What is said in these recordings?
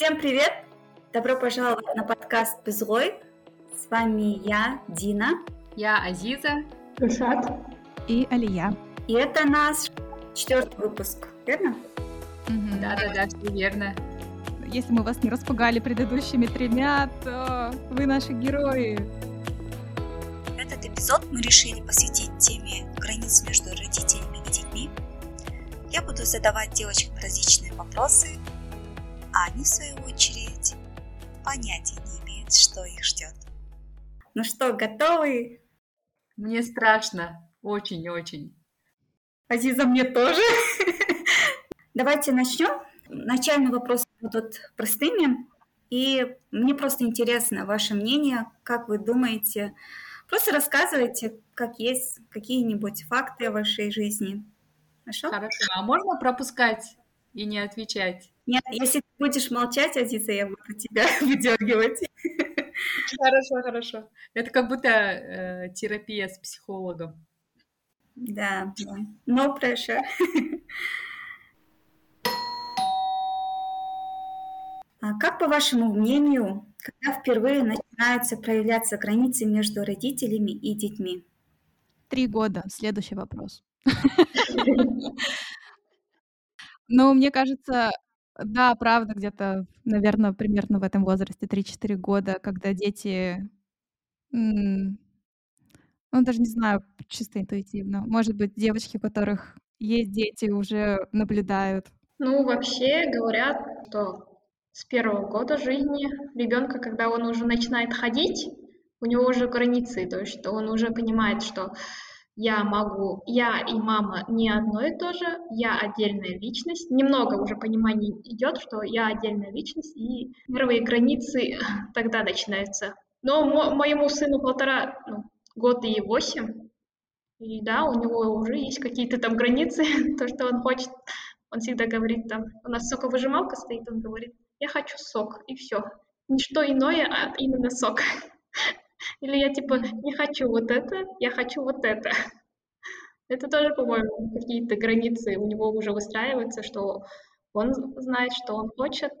Всем привет! Добро пожаловать на подкаст «Безлой». С вами я, Дина. Я Азиза. Рушат. И Алия. И это наш четвертый выпуск, верно? Да-да-да, все верно. Если мы вас не распугали предыдущими тремя, то вы наши герои. Этот эпизод мы решили посвятить теме границ между родителями и детьми. Я буду задавать девочкам различные вопросы, а они, в свою очередь, понятия не имеют, что их ждет. Ну что, готовы? Мне страшно, очень-очень. Азиза, мне тоже. Давайте начнем. Начальные вопросы будут простыми. И мне просто интересно ваше мнение, как вы думаете. Просто рассказывайте, как есть какие-нибудь факты о вашей жизни. Хорошо? Хорошо. А можно пропускать и не отвечать? Нет, если ты будешь молчать, Азиза, я буду тебя выдергивать. Хорошо, хорошо. Это как будто э, терапия с психологом. Да, да. No pressure. А как, по вашему мнению, когда впервые начинаются проявляться границы между родителями и детьми? Три года. Следующий вопрос. Ну, мне кажется, да, правда, где-то, наверное, примерно в этом возрасте 3-4 года, когда дети, ну, даже не знаю, чисто интуитивно. Может быть, девочки, у которых есть дети, уже наблюдают. Ну, вообще говорят, что с первого года жизни ребенка, когда он уже начинает ходить, у него уже границы, то есть что он уже понимает, что я могу, я и мама не одно и то же, я отдельная личность. Немного уже понимания идет, что я отдельная личность, и первые границы тогда начинаются. Но мо- моему сыну полтора, ну, год и восемь, и да, у него уже есть какие-то там границы, то, что он хочет. Он всегда говорит там, у нас соковыжималка стоит, он говорит, я хочу сок, и все. Ничто иное, а именно сок. Или я типа не хочу вот это, я хочу вот это. Это тоже, по-моему, какие-то границы у него уже выстраиваются, что он знает, что он хочет,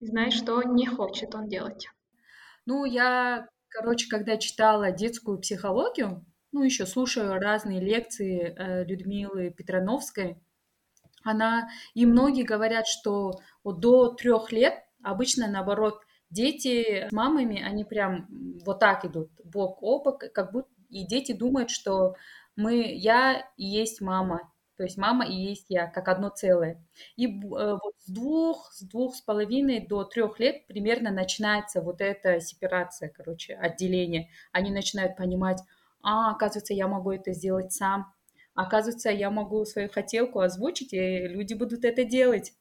и знает, что не хочет он делать. Ну, я, короче, когда читала детскую психологию, ну, еще слушаю разные лекции э, Людмилы Петрановской, она, и многие говорят, что вот до трех лет обычно, наоборот, дети с мамами, они прям вот так идут, бок о бок, как будто, и дети думают, что мы, я и есть мама, то есть мама и есть я, как одно целое. И э, вот с двух, с двух с половиной до трех лет примерно начинается вот эта сепарация, короче, отделение. Они начинают понимать, а, оказывается, я могу это сделать сам, оказывается, я могу свою хотелку озвучить, и люди будут это делать.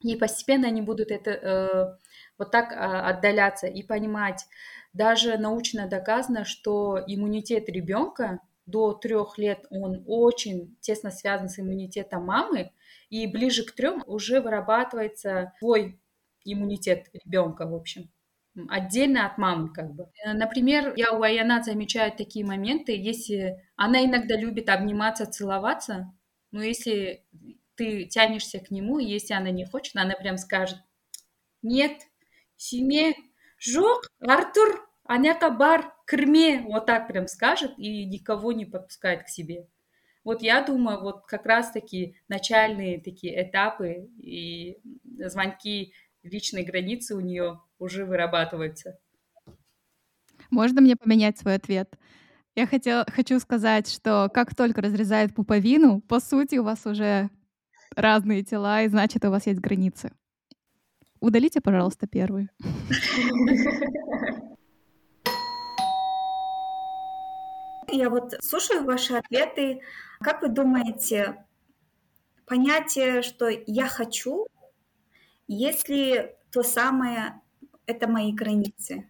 И постепенно они будут это э, вот так э, отдаляться и понимать. Даже научно доказано, что иммунитет ребенка до трех лет он очень тесно связан с иммунитетом мамы, и ближе к трем уже вырабатывается свой иммунитет ребенка, в общем отдельно от мамы как бы. Э, например, я у Аянат замечаю такие моменты, если она иногда любит обниматься, целоваться, но если ты тянешься к нему, если она не хочет, она прям скажет, нет, семье, жок, Артур, аняка бар, крме, вот так прям скажет и никого не подпускает к себе. Вот я думаю, вот как раз-таки начальные такие этапы и звонки личной границы у нее уже вырабатываются. Можно мне поменять свой ответ? Я хотел, хочу сказать, что как только разрезает пуповину, по сути, у вас уже разные тела, и значит, у вас есть границы. Удалите, пожалуйста, первый. Я вот слушаю ваши ответы. Как вы думаете, понятие, что я хочу, если то самое это мои границы?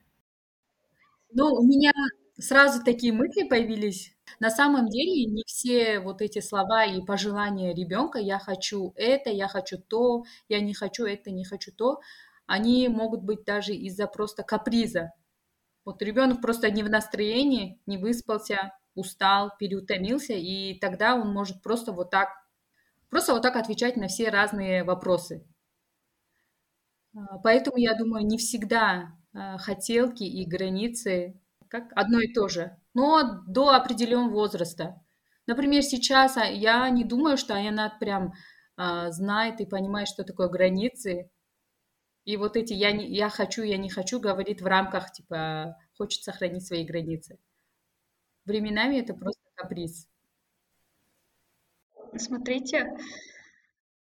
Ну, у меня сразу такие мысли появились. На самом деле не все вот эти слова и пожелания ребенка «я хочу это», «я хочу то», «я не хочу это», «не хочу то», они могут быть даже из-за просто каприза. Вот ребенок просто не в настроении, не выспался, устал, переутомился, и тогда он может просто вот так, просто вот так отвечать на все разные вопросы. А, поэтому я думаю, не всегда а, хотелки и границы как одно и то же, но до определенного возраста. Например, сейчас а, я не думаю, что она прям а, знает и понимает, что такое границы. И вот эти я, не, я хочу, я не хочу говорит в рамках, типа, хочет сохранить свои границы. Временами это просто каприз. Смотрите,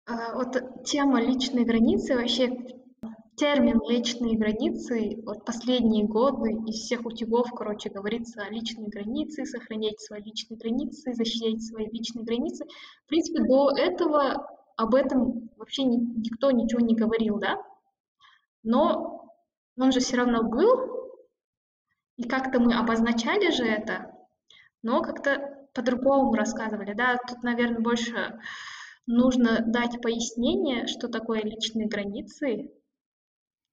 а, вот тема личной границы, вообще термин личные границы, вот последние годы из всех утюгов, короче, говорится о личной границе, сохранять свои личные границы, защищать свои личные границы. В принципе, до этого об этом вообще никто ничего не говорил, да? Но он же все равно был, и как-то мы обозначали же это, но как-то по-другому рассказывали, да? Тут, наверное, больше нужно дать пояснение, что такое личные границы.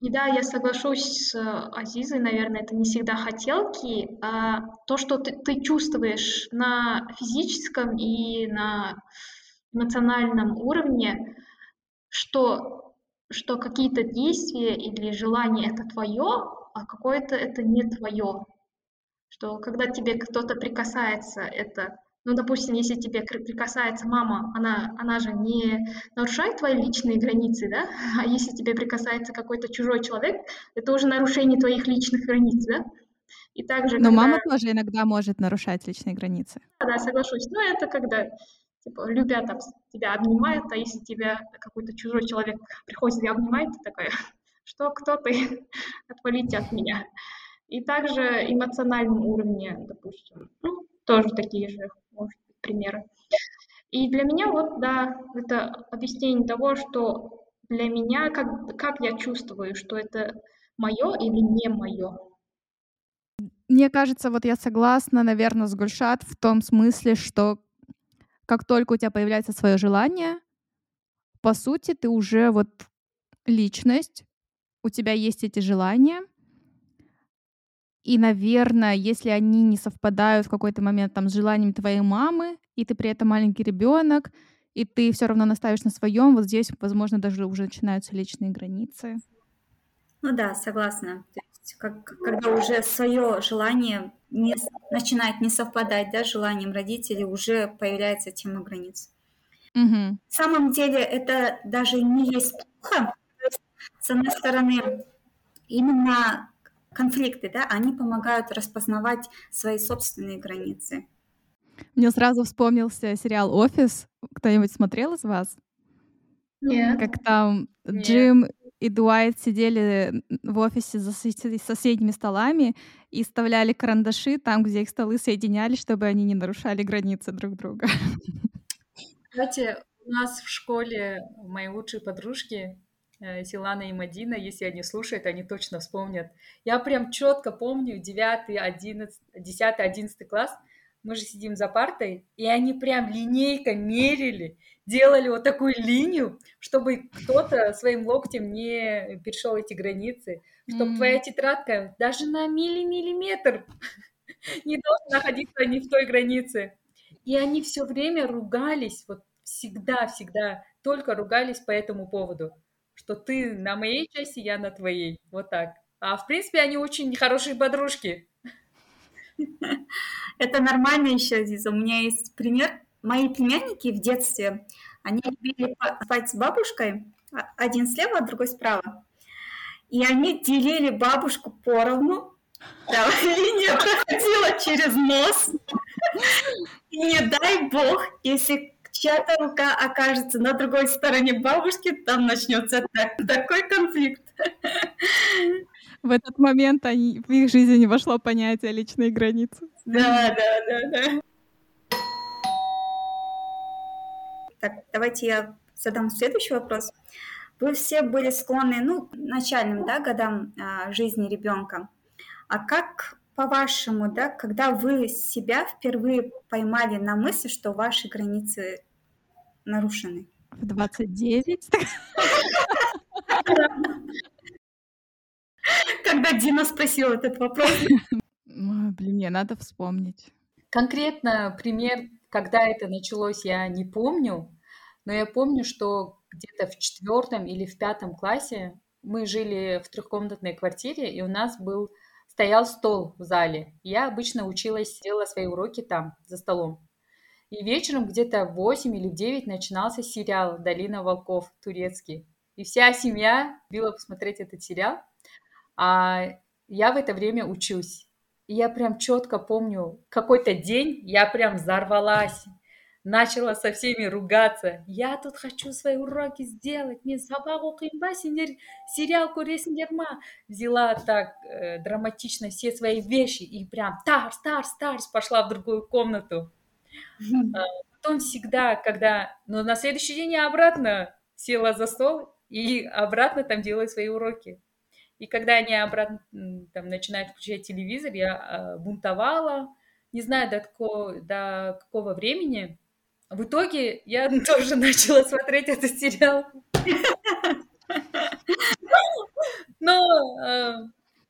И да, я соглашусь с Азизой, наверное, это не всегда хотелки, а то, что ты, ты чувствуешь на физическом и на эмоциональном уровне, что, что какие-то действия или желания это твое, а какое-то это не твое. Что когда тебе кто-то прикасается, это, ну, допустим, если тебе прикасается мама, она, она же не нарушает твои личные границы, да? А если тебе прикасается какой-то чужой человек, это уже нарушение твоих личных границ, да? И также, Но когда... мама тоже иногда может нарушать личные границы. Да, да, соглашусь. Но это когда типа, любят там, тебя обнимают, а если тебя какой-то чужой человек приходит и обнимает, ты такая, что, кто ты, отвалите от меня. И также эмоциональном уровне, допустим, ну, тоже такие же, может быть, примеры. И для меня вот, да, это объяснение того, что для меня, как, как я чувствую, что это мое или не мое. Мне кажется, вот я согласна, наверное, с Гульшат в том смысле, что как только у тебя появляется свое желание, по сути, ты уже вот личность, у тебя есть эти желания, и, наверное, если они не совпадают в какой-то момент там с желанием твоей мамы, и ты при этом маленький ребенок, и ты все равно наставишь на своем, вот здесь, возможно, даже уже начинаются личные границы. Ну да, согласна. То есть, как, когда уже свое желание не, начинает не совпадать да, с желанием родителей, уже появляется тема границ. Угу. На самом деле это даже не есть плохо. С одной стороны, именно конфликты, да, они помогают распознавать свои собственные границы. Мне сразу вспомнился сериал «Офис». Кто-нибудь смотрел из вас? Нет. Как там Нет. Джим и Дуайт сидели в офисе за соседними столами и вставляли карандаши там, где их столы соединялись, чтобы они не нарушали границы друг друга. Кстати, у нас в школе мои лучшие подружки Силана и Мадина, если они слушают, они точно вспомнят. Я прям четко помню 9, 11, 10, 11 класс, мы же сидим за партой, и они прям линейкой мерили, делали вот такую линию, чтобы кто-то своим локтем не перешел эти границы, чтобы mm. твоя тетрадка даже на миллиметр не должна находиться не в той границе. И они все время ругались, вот всегда-всегда только ругались по этому поводу, что ты на моей части, я на твоей, вот так. А в принципе они очень хорошие подружки. Это нормально еще, Зиза. У меня есть пример. Мои племянники в детстве, они любили спать с бабушкой, а, один слева, а другой справа. И они делили бабушку поровну, да, линия проходила через нос. И не дай бог, если чья-то рука окажется на другой стороне бабушки, там начнется такой конфликт. В этот момент они, в их жизни не вошло понятие личной границы. Да, да, да, да. Так, давайте я задам следующий вопрос. Вы все были склонны, ну, начальным, да, годам а, жизни ребенка. А как по-вашему, да, когда вы себя впервые поймали на мысли, что ваши границы нарушены? В 29? Когда Дина спросил этот вопрос. Блин, мне надо вспомнить. Конкретно пример, когда это началось, я не помню, но я помню, что где-то в четвертом или в пятом классе мы жили в трехкомнатной квартире, и у нас был стоял стол в зале. Я обычно училась, делала свои уроки там, за столом. И вечером где-то в 8 или в 9 начинался сериал «Долина волков» турецкий. И вся семья любила посмотреть этот сериал. А я в это время учусь. И я прям четко помню, какой-то день я прям взорвалась начала со всеми ругаться. Я тут хочу свои уроки сделать, мне сабақ оқимын сендер сериал көресіңдер ма взяла так э, драматично все свои вещи и прям тарс тарс тарс пошла в другую комнату. А, потом всегда когда ну на следующий день я обратно села за стол и обратно там делаю свои уроки. И когда они обратно там начинают включать телевизор я э, бунтовала. Не знаю до какого, до какого времени в итоге я тоже начала смотреть этот сериал. Но э,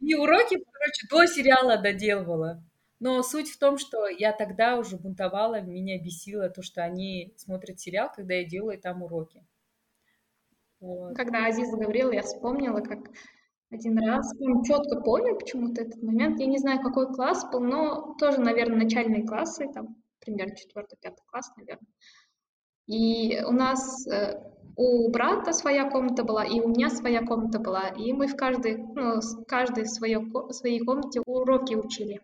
и уроки, короче, до сериала доделывала. Но суть в том, что я тогда уже бунтовала, меня бесило то, что они смотрят сериал, когда я делаю там уроки. Вот. Когда Азиз говорил, я вспомнила, как один раз, прям четко помню почему-то этот момент. Я не знаю, какой класс был, но тоже, наверное, начальные классы, там, примерно четвертый, пятый класс, наверное. И у нас э, у брата своя комната была, и у меня своя комната была, и мы в каждой, ну, каждой в своей, комнате уроки учили.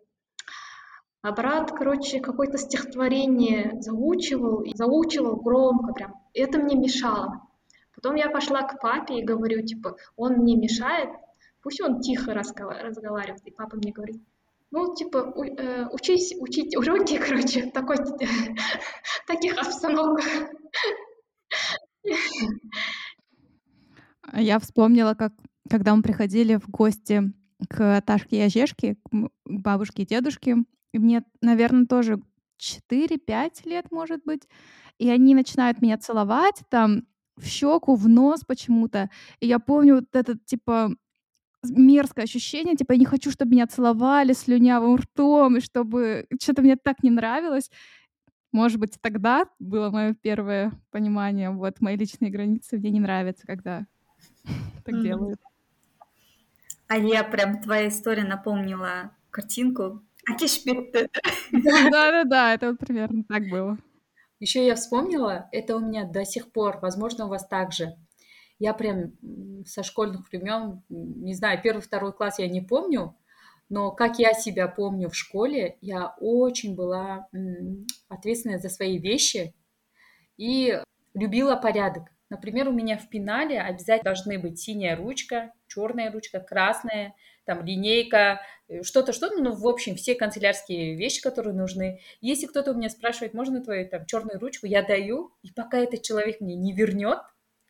А брат, короче, какое-то стихотворение заучивал, заучивал громко прям. Это мне мешало. Потом я пошла к папе и говорю, типа, он мне мешает, пусть он тихо разговаривает. И папа мне говорит, ну, типа, у, э, учись учить уроки, короче, в такой, таких обстановках. Я вспомнила, как когда мы приходили в гости к Ташке и Ожешке, к бабушке и дедушке, и мне, наверное, тоже 4-5 лет, может быть, и они начинают меня целовать там в щеку, в нос почему-то. И я помню вот этот, типа, мерзкое ощущение, типа я не хочу, чтобы меня целовали слюнявым ртом, и чтобы что-то мне так не нравилось. Может быть, тогда было мое первое понимание, вот мои личные границы мне не нравятся, когда так делают. А я прям твоя история напомнила картинку. Да-да-да, это вот примерно так было. Еще я вспомнила, это у меня до сих пор, возможно, у вас также. Я прям со школьных времен, не знаю, первый, второй класс я не помню, но как я себя помню в школе, я очень была ответственная за свои вещи и любила порядок. Например, у меня в пенале обязательно должны быть синяя ручка, черная ручка, красная, там линейка, э, что-то, что-то, ну, в общем, все канцелярские вещи, которые нужны. Если кто-то у меня спрашивает, можно твою там черную ручку, я даю, и пока этот человек мне не вернет,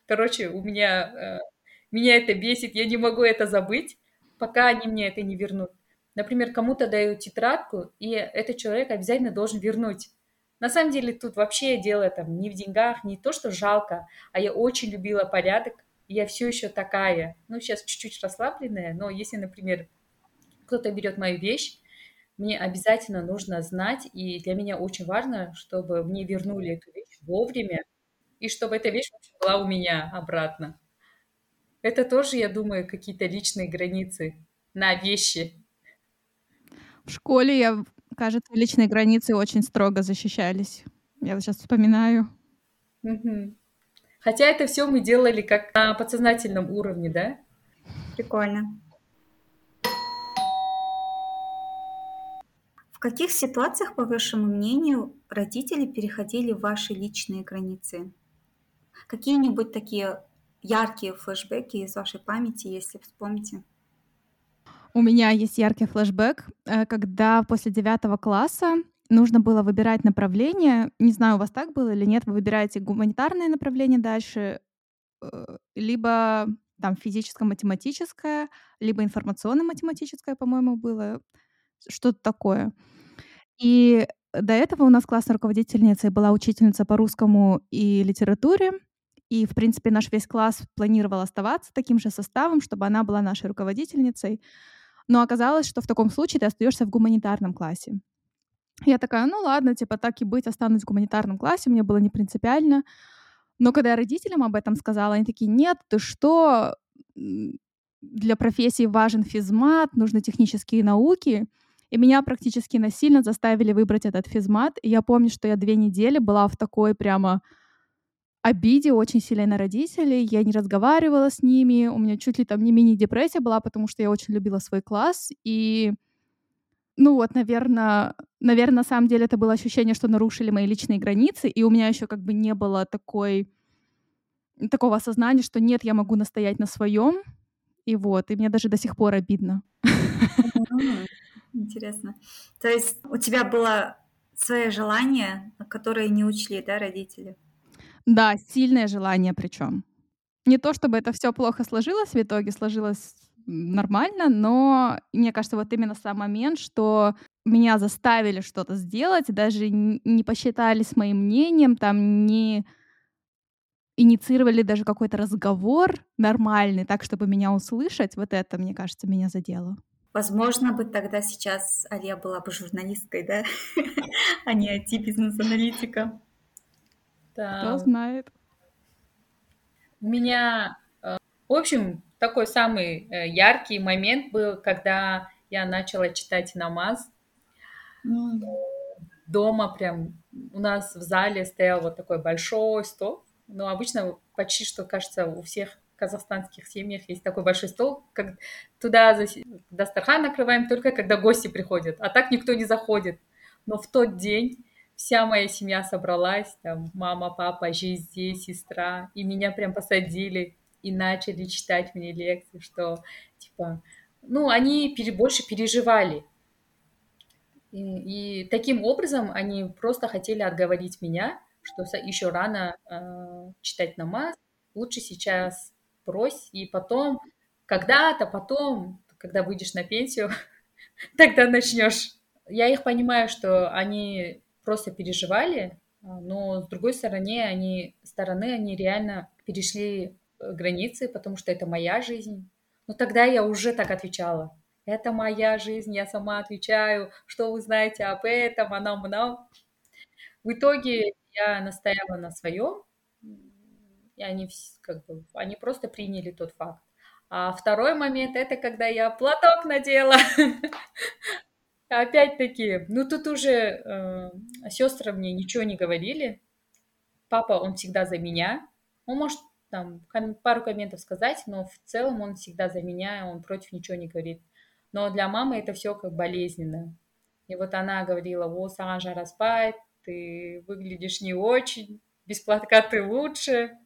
Короче, у меня, э, меня это бесит, я не могу это забыть, пока они мне это не вернут. Например, кому-то даю тетрадку, и этот человек обязательно должен вернуть. На самом деле тут вообще дело там не в деньгах, не то, что жалко, а я очень любила порядок, я все еще такая, ну, сейчас чуть-чуть расслабленная, но если, например, кто-то берет мою вещь, мне обязательно нужно знать, и для меня очень важно, чтобы мне вернули эту вещь вовремя, и чтобы эта вещь была у меня обратно. Это тоже, я думаю, какие-то личные границы на вещи. В школе, я, кажется, личные границы очень строго защищались. Я вот сейчас вспоминаю. Угу. Хотя это все мы делали как на подсознательном уровне, да? Прикольно. В каких ситуациях, по вашему мнению, родители переходили в ваши личные границы? Какие-нибудь такие яркие флешбеки из вашей памяти, если вспомните? У меня есть яркий флешбэк, э, когда после девятого класса нужно было выбирать направление. Не знаю, у вас так было или нет. Вы выбираете гуманитарное направление дальше, э, либо там физическо-математическое, либо информационно-математическое, по-моему, было. Что-то такое. И до этого у нас классной руководительницей была учительница по русскому и литературе. И, в принципе, наш весь класс планировал оставаться таким же составом, чтобы она была нашей руководительницей. Но оказалось, что в таком случае ты остаешься в гуманитарном классе. Я такая, ну ладно, типа так и быть, останусь в гуманитарном классе, мне было не принципиально. Но когда я родителям об этом сказала, они такие, нет, ты что, для профессии важен физмат, нужны технические науки. И меня практически насильно заставили выбрать этот физмат. И я помню, что я две недели была в такой прямо обиде очень сильной на родителей. Я не разговаривала с ними. У меня чуть ли там не мини-депрессия была, потому что я очень любила свой класс. И ну вот, наверное, наверное, на самом деле это было ощущение, что нарушили мои личные границы, и у меня еще как бы не было такой такого осознания, что нет, я могу настоять на своем, и вот, и мне даже до сих пор обидно. Интересно. То есть у тебя было свое желание, которое не учли, да, родители? Да, сильное желание причем. Не то чтобы это все плохо сложилось в итоге, сложилось нормально, но мне кажется, вот именно сам момент, что меня заставили что-то сделать, даже не посчитали с моим мнением, там не инициировали даже какой-то разговор нормальный, так, чтобы меня услышать, вот это, мне кажется, меня задело. Возможно, бы тогда сейчас Алия была бы журналисткой, да? а не IT-бизнес-аналитиком. Кто знает. У меня, э, в общем, такой самый э, яркий момент был, когда я начала читать намаз. Mm. Дома прям у нас в зале стоял вот такой большой стол. Ну, обычно почти что, кажется, у всех казахстанских семьях есть такой большой стол, как туда Дастархан накрываем только когда гости приходят, а так никто не заходит. Но в тот день вся моя семья собралась, там мама, папа, жезде, сестра, и меня прям посадили и начали читать мне лекции, что, типа, ну, они пере, больше переживали. И, и таким образом они просто хотели отговорить меня, что еще рано э, читать намаз, лучше сейчас брось, и потом, когда-то потом, когда выйдешь на пенсию, тогда начнешь. Я их понимаю, что они просто переживали, но с другой стороны, они, стороны, они реально перешли Э, границы, потому что это моя жизнь. Но тогда я уже так отвечала. Это моя жизнь, я сама отвечаю, что вы знаете об этом, о нам, нам. В итоге я настояла на своем, и они, как бы, они просто приняли тот факт. А второй момент это когда я платок надела. Опять-таки, ну тут уже э, сестры мне ничего не говорили. Папа, он всегда за меня. Он может там пару комментов сказать, но в целом он всегда за меня, он против ничего не говорит. Но для мамы это все как болезненно. И вот она говорила, вот, Санжа распать, ты выглядишь не очень, без платка ты лучше.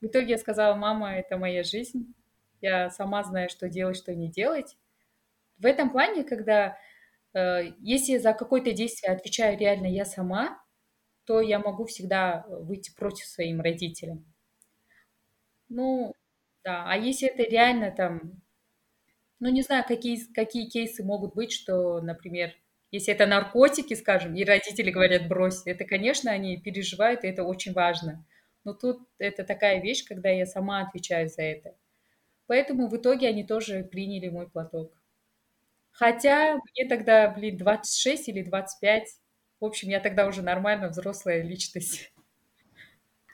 В итоге я сказала, мама, это моя жизнь, я сама знаю, что делать, что не делать. В этом плане, когда если за какое-то действие отвечаю реально я сама, то я могу всегда выйти против своим родителям. Ну, да. А если это реально там, ну, не знаю, какие, какие кейсы могут быть, что, например, если это наркотики, скажем, и родители говорят брось, это, конечно, они переживают, и это очень важно. Но тут это такая вещь, когда я сама отвечаю за это. Поэтому в итоге они тоже приняли мой платок. Хотя мне тогда, блин, 26 или 25. В общем, я тогда уже нормально взрослая личность.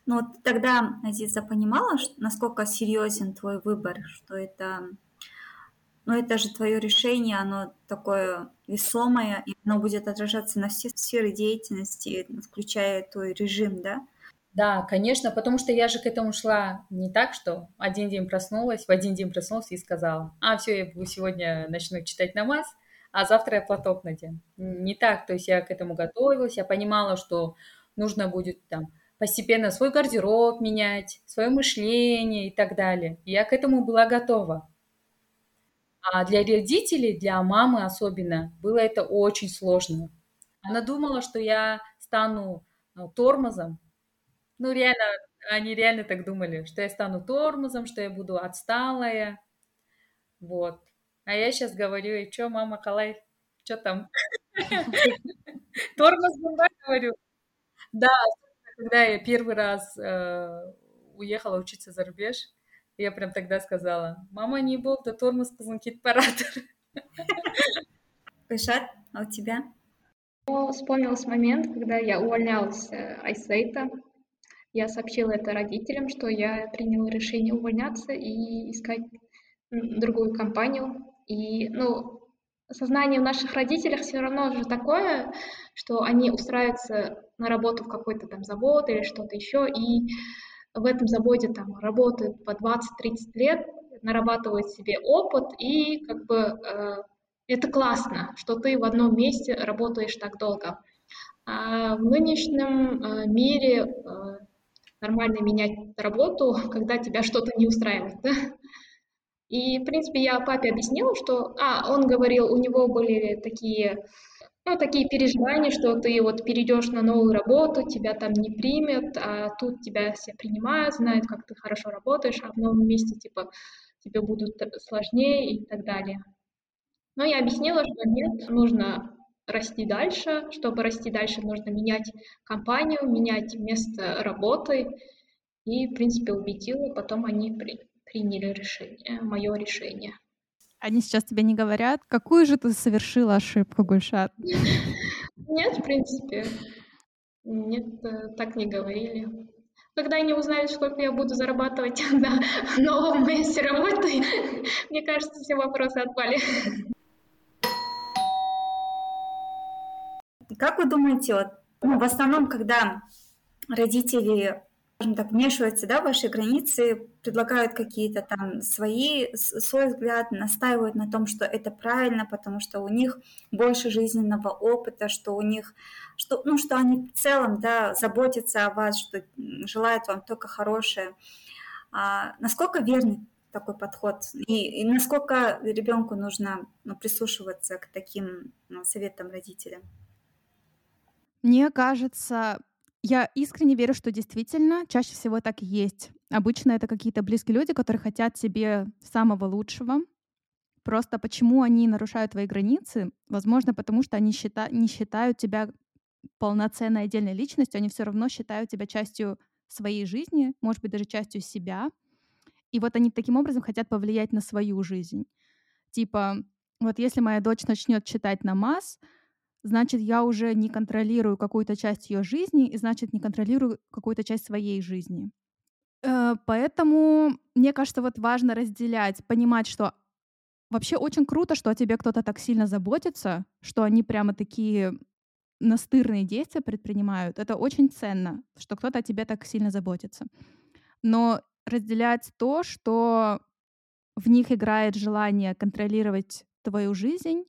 Но вот тогда Азиза понимала, насколько серьезен твой выбор, что это, ну это же твое решение, оно такое весомое, и оно будет отражаться на все сферы деятельности, включая твой режим, да? Да, конечно, потому что я же к этому шла не так, что один день проснулась, в один день проснулась и сказала, а, все, я сегодня начну читать намаз, а завтра я платок надену. Не так, то есть я к этому готовилась, я понимала, что нужно будет там постепенно свой гардероб менять, свое мышление и так далее. Я к этому была готова. А для родителей, для мамы особенно, было это очень сложно. Она думала, что я стану а, тормозом. Ну, реально, они реально так думали, что я стану тормозом, что я буду отсталая. Вот. А я сейчас говорю, и что, мама, Калай, что там? Тормоз была, говорю. Да, когда я первый раз э, уехала учиться за рубеж, я прям тогда сказала, мама не был, да тормоз позвонит паратор. Пышат, а у тебя? Вспомнился момент, когда я увольнялась э, Айсейта. Я сообщила это родителям, что я приняла решение увольняться и искать другую компанию. И, ну, сознание у наших родителей все равно же такое, что они устраиваются на работу в какой-то там завод или что-то еще, и в этом заводе там работают по 20-30 лет, нарабатывают себе опыт, и как бы э, это классно, что ты в одном месте работаешь так долго. А в нынешнем э, мире э, нормально менять работу, когда тебя что-то не устраивает. Да? И, в принципе, я папе объяснила, что... А, он говорил, у него были такие, ну, такие переживания, что ты вот перейдешь на новую работу, тебя там не примет, а тут тебя все принимают, знают, как ты хорошо работаешь, а в новом месте, типа, тебе будут сложнее и так далее. Но я объяснила, что нет, нужно расти дальше. Чтобы расти дальше, нужно менять компанию, менять место работы. И, в принципе, убедила, потом они при, приняли решение, мое решение. Они сейчас тебе не говорят, какую же ты совершила ошибку, Гульшат? Нет, в принципе. Нет, э, так не говорили. Когда они узнают, сколько я буду зарабатывать на новом месте работы, мне кажется, все вопросы отпали. Как вы думаете, вот, ну, в основном, когда родители, так, вмешиваются да, в ваши границы, предлагают какие-то там свои, свой взгляд, настаивают на том, что это правильно, потому что у них больше жизненного опыта, что у них, что, ну, что они в целом да, заботятся о вас, что желают вам только хорошее. А насколько верный такой подход? И, и насколько ребенку нужно ну, прислушиваться к таким ну, советам родителям? Мне кажется, я искренне верю, что действительно чаще всего так и есть. Обычно это какие-то близкие люди, которые хотят тебе самого лучшего. Просто почему они нарушают твои границы? Возможно, потому что они счита- не считают тебя полноценной отдельной личностью, они все равно считают тебя частью своей жизни, может быть, даже частью себя. И вот они таким образом хотят повлиять на свою жизнь. Типа, вот если моя дочь начнет читать намаз, значит, я уже не контролирую какую-то часть ее жизни, и значит, не контролирую какую-то часть своей жизни. Э, поэтому мне кажется, вот важно разделять, понимать, что вообще очень круто, что о тебе кто-то так сильно заботится, что они прямо такие настырные действия предпринимают. Это очень ценно, что кто-то о тебе так сильно заботится. Но разделять то, что в них играет желание контролировать твою жизнь,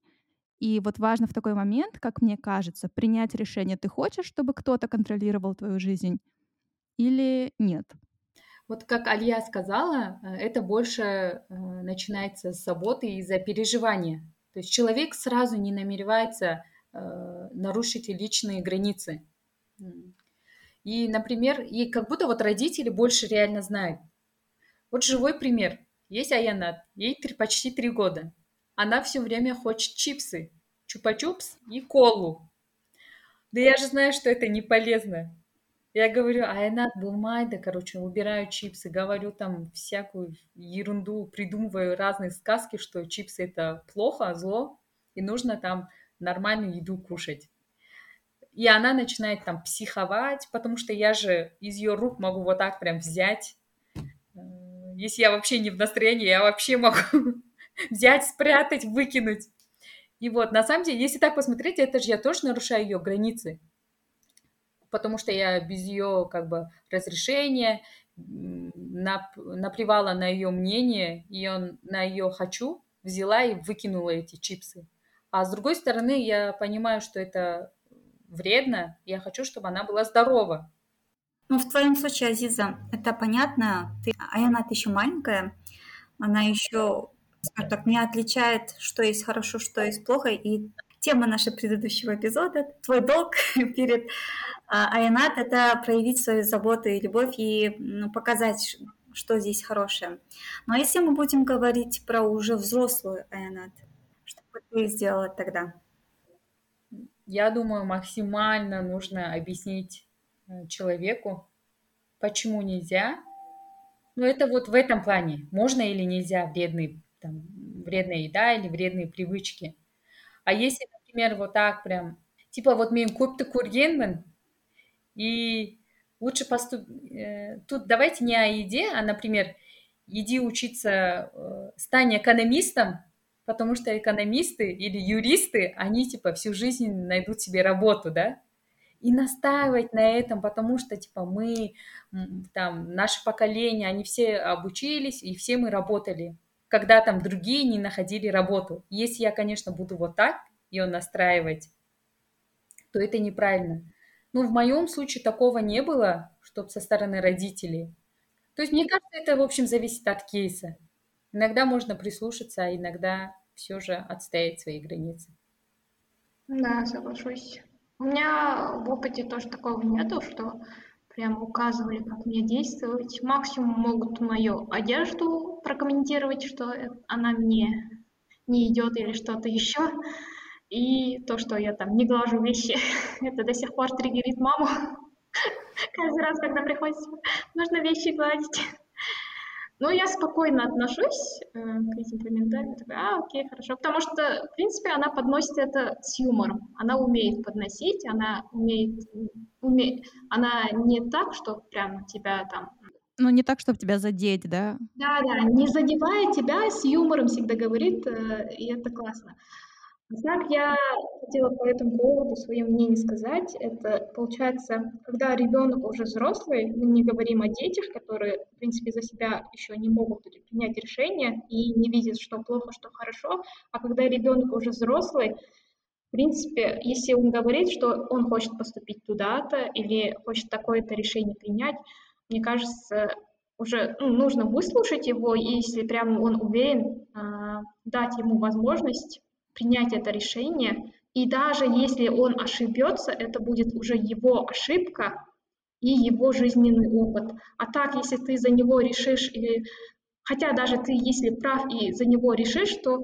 и вот важно в такой момент, как мне кажется, принять решение, ты хочешь, чтобы кто-то контролировал твою жизнь или нет. Вот как Алия сказала, э, это больше э, начинается с заботы и за переживания. То есть человек сразу не намеревается э, нарушить личные границы. И, например, и как будто вот родители больше реально знают. Вот живой пример. Есть Аянат, ей три, почти три года она все время хочет чипсы, чупа-чупс и колу. Да я же знаю, что это не полезно. Я говорю, Айнат, Булмайда, короче, убираю чипсы, говорю там всякую ерунду, придумываю разные сказки, что чипсы это плохо, зло, и нужно там нормальную еду кушать. И она начинает там психовать, потому что я же из ее рук могу вот так прям взять. Э, если я вообще не в настроении, я вообще могу взять, спрятать, выкинуть. И вот, на самом деле, если так посмотреть, это же я тоже нарушаю ее границы. Потому что я без ее как бы разрешения наплевала на ее мнение, он на ее хочу взяла и выкинула эти чипсы. А с другой стороны, я понимаю, что это вредно, я хочу, чтобы она была здорова. Ну, в твоем случае, Азиза, это понятно. Ты, Аяна, ты еще маленькая, она еще скажем так, не отличает, что есть хорошо, что есть плохо. И тема нашего предыдущего эпизода, твой долг перед а, Айнат, это проявить свою заботу и любовь и ну, показать, что здесь хорошее. Но ну, а если мы будем говорить про уже взрослую Айнат, что бы ты сделала тогда? Я думаю, максимально нужно объяснить э, человеку, почему нельзя. Но это вот в этом плане. Можно или нельзя вредные там, вредная еда или вредные привычки. А если, например, вот так прям, типа вот мен көпті көргенмін, и лучше поступ... Э, тут давайте не о еде, а, например, иди учиться, э, стань экономистом, потому что экономисты или юристы, они типа всю жизнь найдут себе работу, да? И настаивать на этом, потому что типа мы, там, наше поколение, они все обучились, и все мы работали, когда там другие не находили работу. Если я, конечно, буду вот так ее настраивать, то это неправильно. Ну, в моем случае такого не было, чтобы со стороны родителей. То есть, мне кажется, это, в общем, зависит от кейса. Иногда можно прислушаться, а иногда все же отстоять свои границы. Да, соглашусь. У меня в опыте тоже такого нету, что прям указывали, как мне действовать. Максимум могут мою одежду прокомментировать, что она мне не идет или что-то еще. И то, что я там не глажу вещи, это до сих пор триггерит маму. Каждый раз, когда приходится, нужно вещи гладить. Но я спокойно отношусь э, к этим комментариям. Такая, а, окей, хорошо. Потому что, в принципе, она подносит это с юмором. Она умеет подносить, она умеет, умеет она не так, что прям тебя там... Ну, не так, чтобы тебя задеть, да? Да, да, не задевая тебя, с юмором всегда говорит, э, и это классно. Так, я хотела по этому поводу свое мнение сказать. Это получается, когда ребенок уже взрослый, мы не говорим о детях, которые, в принципе, за себя еще не могут принять решение и не видят, что плохо, что хорошо, а когда ребенок уже взрослый, в принципе, если он говорит, что он хочет поступить туда-то или хочет такое-то решение принять, мне кажется, уже ну, нужно выслушать его, и если прямо он уверен, э, дать ему возможность принять это решение. И даже если он ошибется, это будет уже его ошибка и его жизненный опыт. А так, если ты за него решишь, или хотя даже ты, если прав и за него решишь, то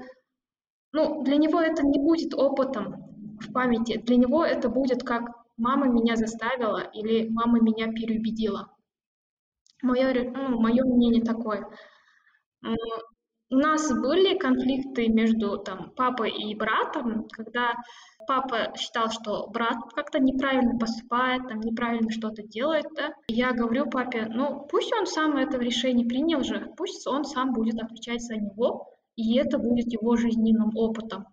ну, для него это не будет опытом в памяти. Для него это будет как мама меня заставила или мама меня переубедила. Мое, ну, мое мнение такое. У нас были конфликты между там, папой и братом, когда папа считал, что брат как-то неправильно поступает, там, неправильно что-то делает. Да? Я говорю папе, ну пусть он сам это решение принял же, пусть он сам будет отвечать за него, и это будет его жизненным опытом.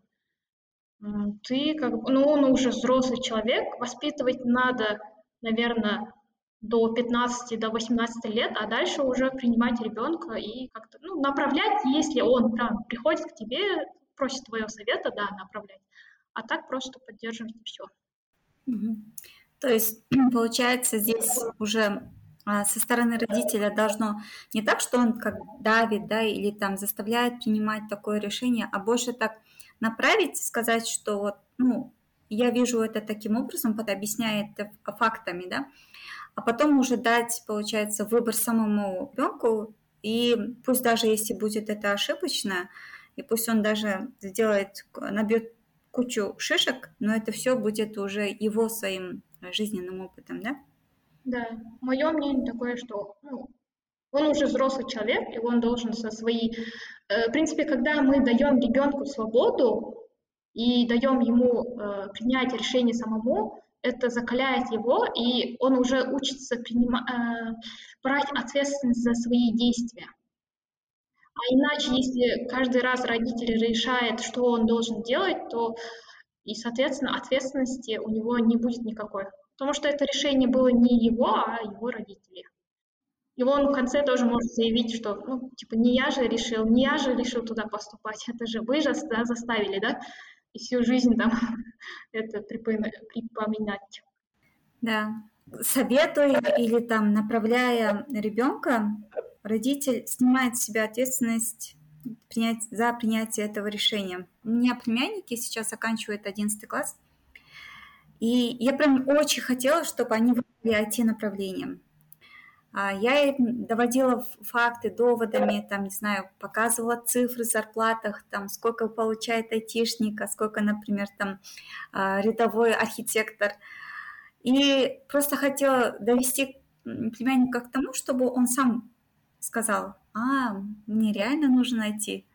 Ты как ну он уже взрослый человек, воспитывать надо, наверное, до 15, до 18 лет, а дальше уже принимать ребенка и как-то ну, направлять, если он там приходит к тебе, просит твоего совета, да, направлять. А так просто поддерживать и все. То есть, получается, здесь уже а, со стороны родителя должно не так, что он как давит, да, или там заставляет принимать такое решение, а больше так направить, сказать, что вот, ну, я вижу это таким образом, под объясняя это фактами, да, а потом уже дать, получается, выбор самому ребенку, и пусть даже если будет это ошибочно, и пусть он даже сделает, набьет кучу шишек, но это все будет уже его своим жизненным опытом, да? Да, мое мнение такое, что ну, он уже взрослый человек, и он должен со своей... Э, в принципе, когда мы даем ребенку свободу и даем ему э, принять решение самому, это закаляет его, и он уже учится принима, э, брать ответственность за свои действия. А иначе, если каждый раз родитель решает, что он должен делать, то и, соответственно, ответственности у него не будет никакой. Потому что это решение было не его, а его родителей. И он в конце тоже может заявить, что, ну, типа, не я же решил, не я же решил туда поступать, это же вы же да, заставили, да? И всю жизнь там это припоминать. Да, советуя или там направляя ребенка, родитель снимает с себя ответственность принять, за принятие этого решения. У меня племянники сейчас оканчивают 11 класс, и я прям очень хотела, чтобы они выбрали IT-направлением. А, я доводила факты доводами, там, не знаю, показывала цифры в зарплатах, там, сколько получает айтишник, а сколько, например, там, а, рядовой архитектор. И просто хотела довести племянника к тому, чтобы он сам сказал, а, мне реально нужно найти.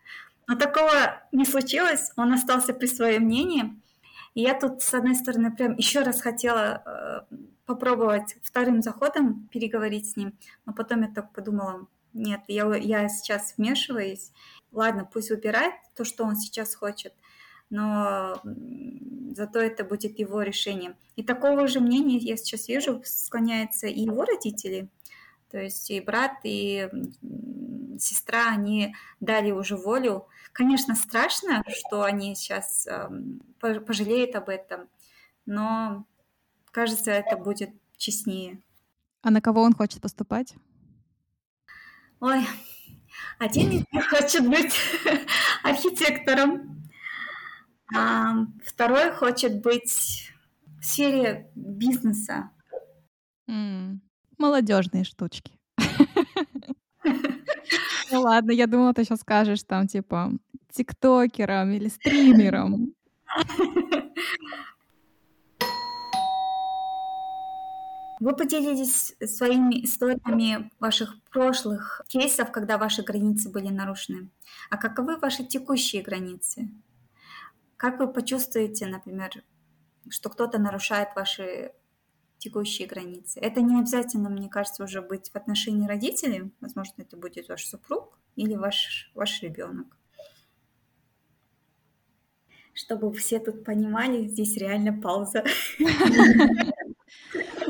Но такого не случилось, он остался при своем мнении. И я тут, с одной стороны, прям еще раз хотела э, попробовать вторым заходом переговорить с ним, но потом я так подумала, нет, я, я сейчас вмешиваюсь. Ладно, пусть выбирает то, что он сейчас хочет, но зато это будет его решением. И такого же мнения я сейчас вижу, склоняются и его родители, то есть и брат, и сестра, они дали уже волю. Конечно, страшно, что они сейчас пожалеют об этом, но кажется, это будет честнее. А на кого он хочет поступать? Ой, один из них хочет быть архитектором, а второй хочет быть в сфере бизнеса. Mm. Молодежные штучки. Ну ладно, я думала, ты сейчас скажешь там типа тиктокером или стримером. Вы поделились своими историями ваших прошлых кейсов, когда ваши границы были нарушены. А каковы ваши текущие границы? Как вы почувствуете, например, что кто-то нарушает ваши текущие границы? Это не обязательно, мне кажется, уже быть в отношении родителей. Возможно, это будет ваш супруг или ваш, ваш ребенок. Чтобы все тут понимали, здесь реально пауза.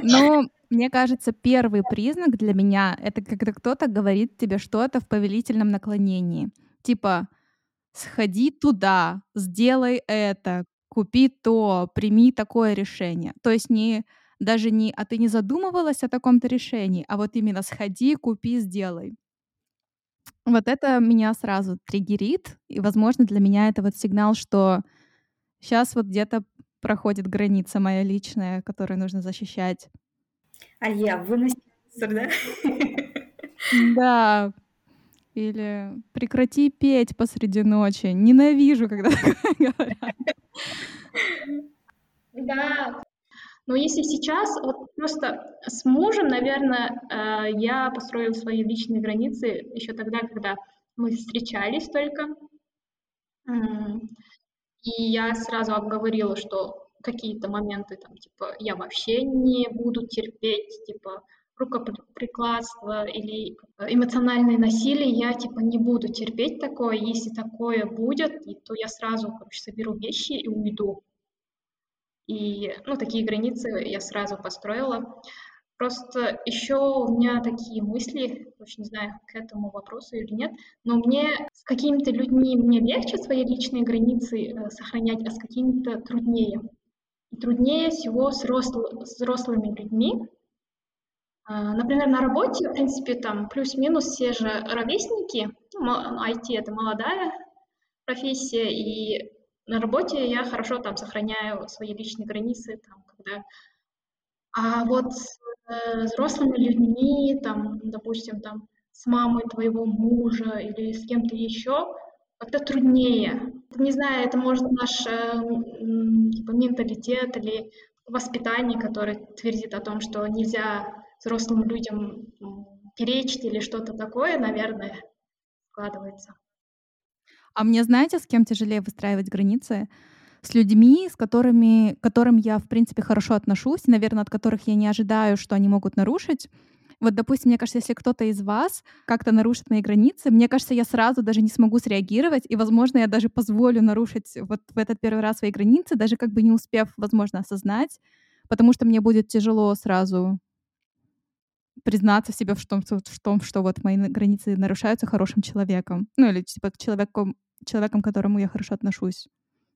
Но мне кажется, первый признак для меня — это когда кто-то говорит тебе что-то в повелительном наклонении. Типа «сходи туда, сделай это, купи то, прими такое решение». То есть не даже не «а ты не задумывалась о таком-то решении», а вот именно «сходи, купи, сделай». Вот это меня сразу триггерит, и, возможно, для меня это вот сигнал, что сейчас вот где-то проходит граница моя личная, которую нужно защищать. Алья, выноси мусор, да? Да. Или прекрати петь посреди ночи. Ненавижу, когда такое говорят. Да. Но если сейчас, вот просто с мужем, наверное, э, я построила свои личные границы еще тогда, когда мы встречались только. И я сразу обговорила, что какие-то моменты, там, типа, я вообще не буду терпеть, типа, рукоприкладство или эмоциональное насилие, я, типа, не буду терпеть такое. Если такое будет, то я сразу, короче, соберу вещи и уйду. И, ну, такие границы я сразу построила. Просто еще у меня такие мысли, очень не знаю, к этому вопросу или нет, но мне с какими-то людьми мне легче свои личные границы э, сохранять, а с какими-то труднее. И труднее всего с взрослыми, взрослыми людьми. А, например, на работе, в принципе, там плюс-минус все же ровесники. Ну, IT — это молодая профессия, и на работе я хорошо там сохраняю свои личные границы, там, когда... А вот э, взрослыми людьми, там, допустим, там, с мамой твоего мужа или с кем-то еще, как-то труднее. Не знаю, это может наш э, типа, менталитет или воспитание, которое твердит о том, что нельзя взрослым людям перечить или что-то такое, наверное, складывается. А мне знаете, с кем тяжелее выстраивать границы? С людьми, с которыми, которым я, в принципе, хорошо отношусь, наверное, от которых я не ожидаю, что они могут нарушить. Вот, допустим, мне кажется, если кто-то из вас как-то нарушит мои границы, мне кажется, я сразу даже не смогу среагировать, и, возможно, я даже позволю нарушить вот в этот первый раз свои границы, даже как бы не успев, возможно, осознать, потому что мне будет тяжело сразу признаться себе в том, в том, что вот мои границы нарушаются хорошим человеком. Ну, или типа человеком, человеком, к которому я хорошо отношусь.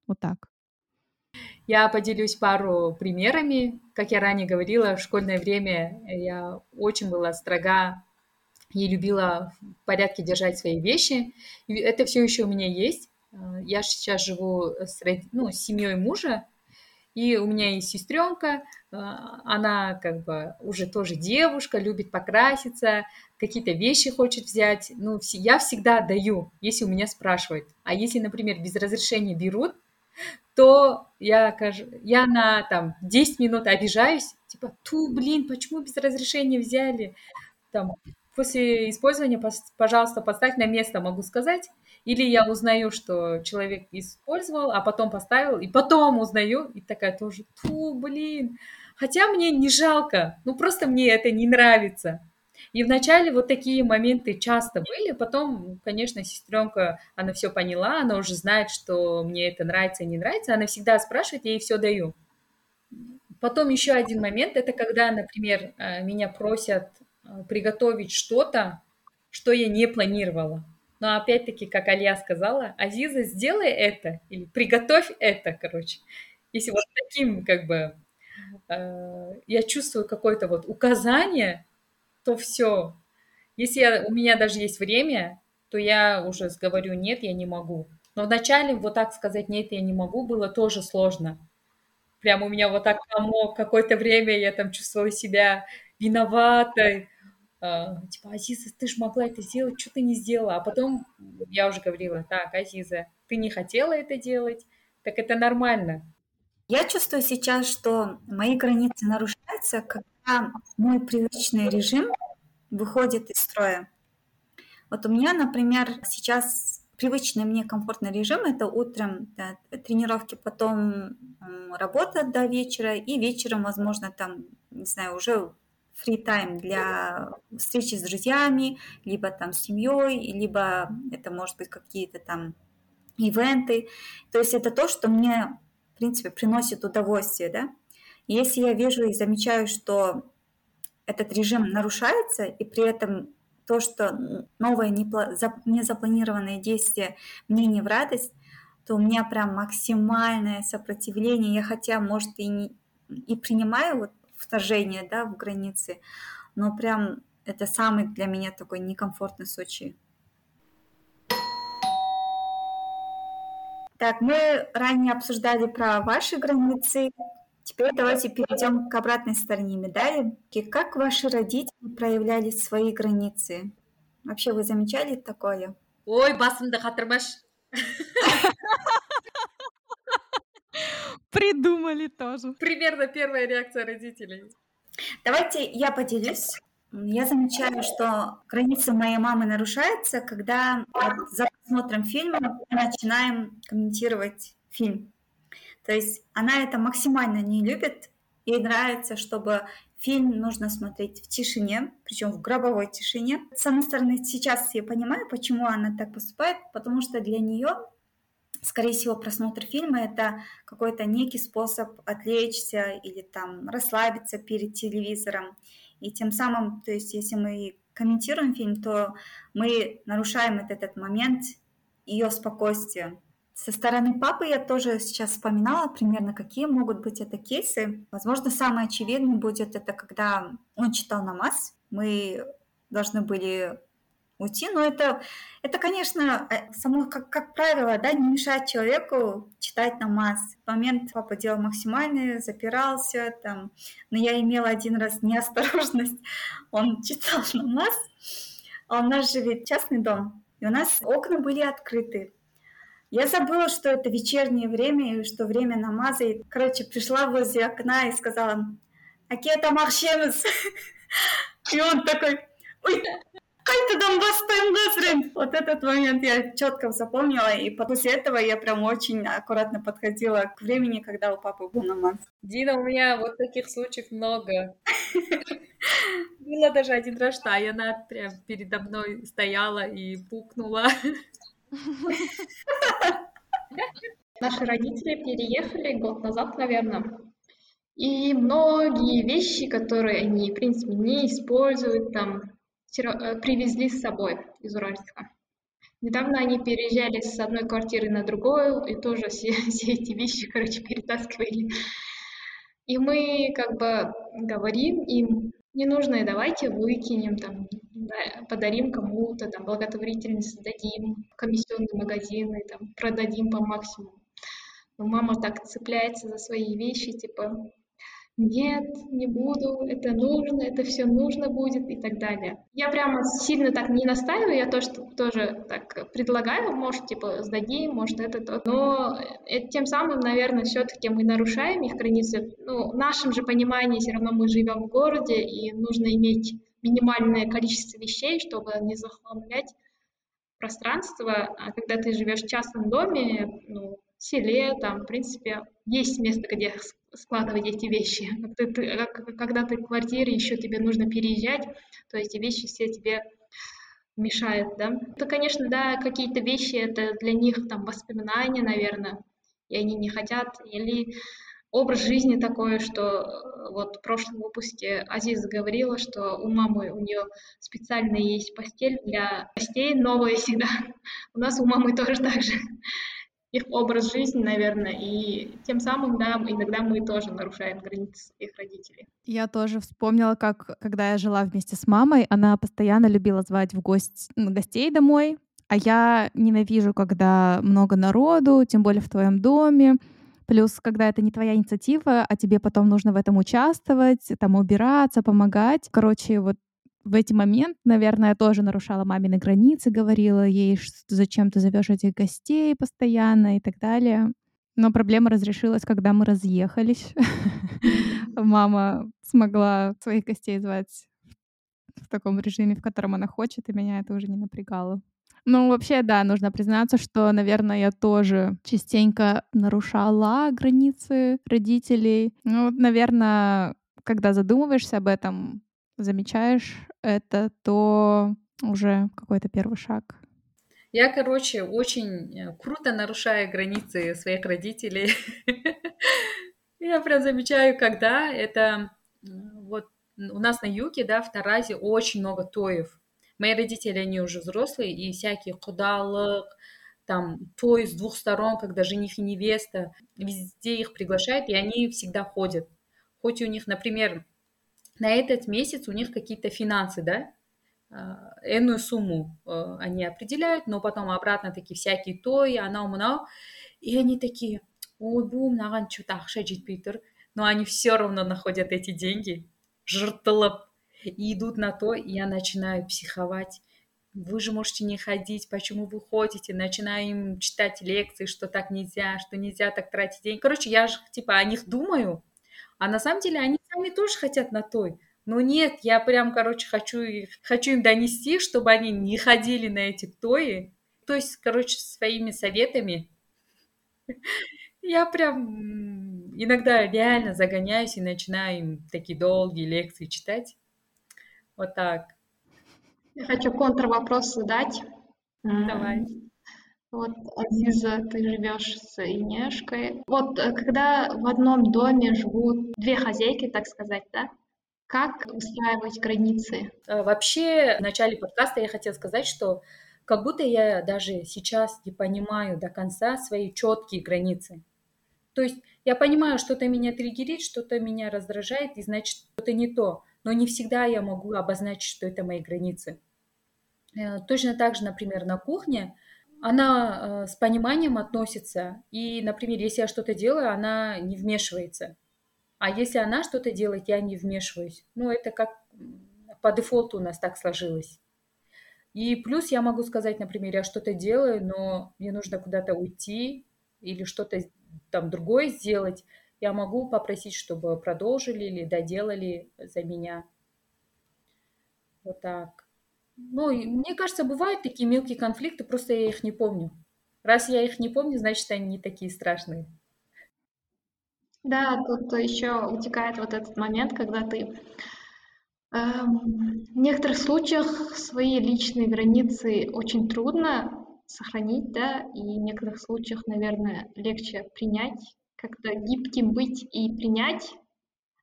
Вот так. Я поделюсь пару примерами. Как я ранее говорила, в школьное время я очень была строга и любила в порядке держать свои вещи. И это все еще у меня есть. Я сейчас живу с, ну, с семьей мужа, и у меня есть сестренка, а, она как бы уже тоже девушка, любит покраситься, какие-то вещи хочет взять. Ну, я всегда даю, если у меня спрашивают. А если, например, без разрешения берут, то я, я на там 10 минут обижаюсь, типа, ту, блин, почему без разрешения взяли? Там, после использования, пожалуйста, поставь на место, могу сказать. Или я узнаю, что человек использовал, а потом поставил, и потом узнаю, и такая тоже, фу, блин. Хотя мне не жалко, ну просто мне это не нравится. И вначале вот такие моменты часто были, потом, конечно, сестренка, она все поняла, она уже знает, что мне это нравится и не нравится, она всегда спрашивает, я ей все даю. Потом еще один момент, это когда, например, э, меня просят э, приготовить что-то, что я не планировала. Но опять-таки, как Алия сказала, Азиза, сделай это или приготовь это, короче. Если вот таким, как бы, э, я чувствую какое-то вот указание, то все. Если я, у меня даже есть время, то я уже говорю, нет, я не могу. Но вначале вот так сказать, нет, я не могу, было тоже сложно. Прям у меня вот так помог какое-то время, я там чувствовала себя виноватой. А, типа, Азиза, ты же могла это сделать, что ты не сделала? А потом я уже говорила, так, Азиза, ты не хотела это делать, так это нормально. Я чувствую сейчас, что мои границы нарушаются, когда мой привычный режим выходит из строя. Вот у меня, например, сейчас привычный мне комфортный режим – это утром да, тренировки, потом работа до вечера, и вечером, возможно, там, не знаю, уже time для встречи с друзьями, либо там с семьей, либо это может быть какие-то там ивенты. То есть это то, что мне, в принципе, приносит удовольствие, да. Если я вижу и замечаю, что этот режим нарушается, и при этом то, что новое незапланированное действие мне не в радость, то у меня прям максимальное сопротивление. Я хотя, может, и, не, и принимаю вот вторжение да, в границы, но прям это самый для меня такой некомфортный случай. Так, мы ранее обсуждали про ваши границы, Теперь давайте перейдем к обратной стороне медали. Как ваши родители проявляли свои границы? Вообще вы замечали такое? Ой, басымды қатырмаш. Придумали тоже. Примерно первая реакция родителей. Давайте я поделюсь. Я замечаю, что границы моей мамы нарушаются, когда за просмотром фильма мы начинаем комментировать фильм. То есть она это максимально не любит. Ей нравится, чтобы фильм нужно смотреть в тишине, причем в гробовой тишине. С одной стороны, сейчас я понимаю, почему она так поступает, потому что для нее, скорее всего, просмотр фильма это какой-то некий способ отвлечься или там расслабиться перед телевизором. И тем самым, то есть если мы комментируем фильм, то мы нарушаем этот, этот момент ее спокойствия. Со стороны папы я тоже сейчас вспоминала примерно, какие могут быть это кейсы. Возможно, самый очевидный будет это, когда он читал намаз. Мы должны были уйти, но это, это конечно, э, само как, как правило, да, не мешает человеку читать намаз. В момент папа делал максимальный, запирался, там, но я имела один раз неосторожность, он читал намаз, а у нас живет частный дом, и у нас окна были открыты. Я забыла, что это вечернее время и что время намаза. И, короче, пришла возле окна и сказала, Акета Махшемес. И он такой, ой, ты там бастем Вот этот момент я четко запомнила, и после этого я прям очень аккуратно подходила к времени, когда у папы был намаз. Дина, у меня вот таких случаев много. Было даже один раз, что она прям передо мной стояла и пукнула. Наши родители переехали год назад, наверное. И многие вещи, которые они, в принципе, не используют, там, э, привезли с собой из Уральска. Недавно они переезжали с одной квартиры на другую, и тоже все, все эти вещи, короче, перетаскивали. И мы как бы говорим им, ненужное давайте выкинем, там, да, подарим кому-то, там, благотворительность дадим, комиссионные магазины, там, продадим по максимуму. Но мама так цепляется за свои вещи, типа, нет, не буду, это нужно, это все нужно будет и так далее. Я прямо сильно так не настаиваю, я то, что тоже так предлагаю, может, типа, сдадим, может, это то. Но э, тем самым, наверное, все-таки мы нарушаем их границы. Ну, в нашем же понимании все равно мы живем в городе, и нужно иметь минимальное количество вещей, чтобы не захламлять пространство. А когда ты живешь в частном доме, ну, селе, там, в принципе, есть место, где складывать эти вещи. Когда ты в квартире, еще тебе нужно переезжать, то эти вещи все тебе мешают, да. Это, конечно, да, какие-то вещи, это для них там воспоминания, наверное, и они не хотят, или образ жизни такой, что э, вот в прошлом выпуске Азиз говорила, что у мамы, у нее специально есть постель для гостей, новая всегда. У нас у мамы тоже так же их образ жизни, наверное, и тем самым, да, иногда мы тоже нарушаем границы своих родителей. Я тоже вспомнила, как, когда я жила вместе с мамой, она постоянно любила звать в гость, гостей домой, а я ненавижу, когда много народу, тем более в твоем доме. Плюс, когда это не твоя инициатива, а тебе потом нужно в этом участвовать, там убираться, помогать. Короче, вот в эти моменты, наверное, я тоже нарушала мамины границы, говорила ей, зачем ты зовешь этих гостей постоянно и так далее. Но проблема разрешилась, когда мы разъехались. Мама смогла своих гостей звать в таком режиме, в котором она хочет, и меня это уже не напрягало. Ну, вообще, да, нужно признаться, что, наверное, я тоже частенько нарушала границы родителей. Ну, вот, наверное, когда задумываешься об этом, замечаешь это, то уже какой-то первый шаг. Я, короче, очень э, круто нарушаю границы своих родителей. Я прям замечаю, когда это вот у нас на юге, да, в Таразе очень много тоев. Мои родители, они уже взрослые, и всякие кудалык, там, той с двух сторон, когда жених и невеста, везде их приглашают, и они всегда ходят. Хоть у них, например, на этот месяц у них какие-то финансы, да, а, энную сумму э, они определяют, но потом обратно такие всякие той, она умна, и они такие, ой, бум, наган что-то ақша жетпей но они все равно находят эти деньги, жыртылып, и идут на то, и я начинаю психовать. Вы же можете не ходить, почему вы ходите? Начинаю им читать лекции, что так нельзя, что нельзя так тратить деньги. Короче, я же типа о них думаю, а на самом деле они сами тоже хотят на той. Но нет, я прям, короче, хочу, их, хочу им донести, чтобы они не ходили на эти тои. То есть, короче, своими советами я прям иногда реально загоняюсь и начинаю им такие долгие лекции читать. Вот так. Я хочу контрвопрос задать. Давай. Вот, Азиза, ты живешь с Инешкой. Вот, э, когда в одном доме живут две хозяйки, так сказать, да? Как устраивать границы? Э, вообще, в начале подкаста я хотела сказать, что как будто я даже сейчас не понимаю до конца свои четкие границы. То есть я понимаю, что-то меня триггерит, что-то меня раздражает, и значит, что-то не то но не всегда я могу обозначить, что это мои границы. Э, точно так же, например, на кухне она э, с пониманием относится, и, например, если я что-то делаю, она не вмешивается. А если она что-то делает, я не вмешиваюсь. Ну, это как по дефолту у нас так сложилось. И плюс я могу сказать, например, я что-то делаю, но мне нужно куда-то уйти или что-то там другое сделать я могу попросить, чтобы продолжили или доделали за меня. Вот так. Ну, мне кажется, бывают такие мелкие конфликты, просто я их не помню. Раз я их не помню, значит, они не такие страшные. Да, тут еще утекает вот этот момент, когда ты э, в некоторых случаях свои личные границы очень трудно сохранить, да, и в некоторых случаях, наверное, легче принять как-то гибким быть и принять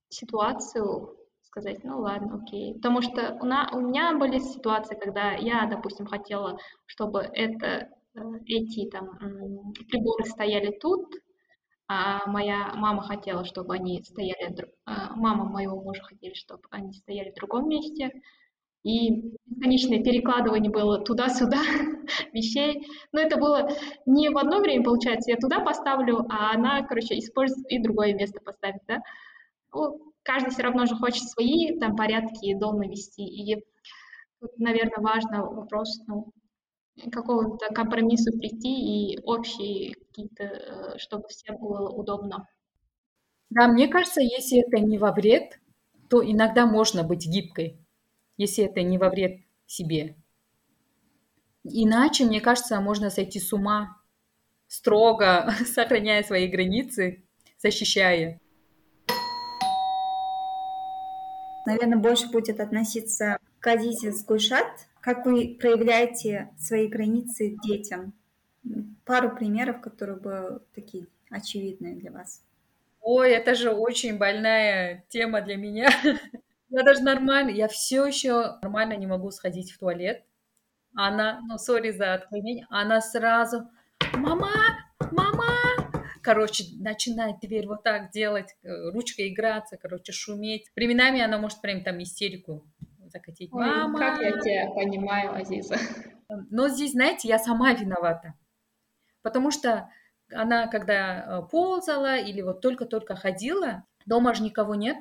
ситуацию, сказать, ну ладно, окей. Потому что у, на, у меня были ситуации, когда я, допустим, хотела, чтобы это, э, эти там приборы стояли тут, а моя мама хотела, чтобы они стояли, а, мама моего мужа хотели, чтобы они стояли в другом месте. И бесконечное перекладывание было туда-сюда вещей. Но это было не в одно время, получается, я туда поставлю, а она, короче, использует и другое место поставит, да. Ну, каждый все равно же хочет свои там порядки дом навести. И тут, наверное, важно вопрос, ну, какого-то компромиссу прийти и общие какие-то, э, чтобы всем было удобно. Да, мне кажется, если это не во вред, то иногда можно быть гибкой если это не во вред себе. Иначе, мне кажется, можно сойти с ума строго сохраняя свои границы, защищая. Наверное, больше будет относиться к Азизе с Гульшат. Как вы проявляете свои границы детям? Пару примеров, которые бы такие очевидные для вас. Ой, это же очень больная тема для меня. Я даже нормально, я все еще нормально не могу сходить в туалет. Она, ну, сори за отклонение, она сразу, мама, мама, короче, начинает дверь вот так делать, э, ручкой играться, короче, шуметь. Временами она может прям там истерику закатить. Ой, Мама! Как я тебя понимаю, Азиза. Но здесь, знаете, я сама виновата. Потому что она, когда э, ползала или вот только-только ходила, дома же никого нет,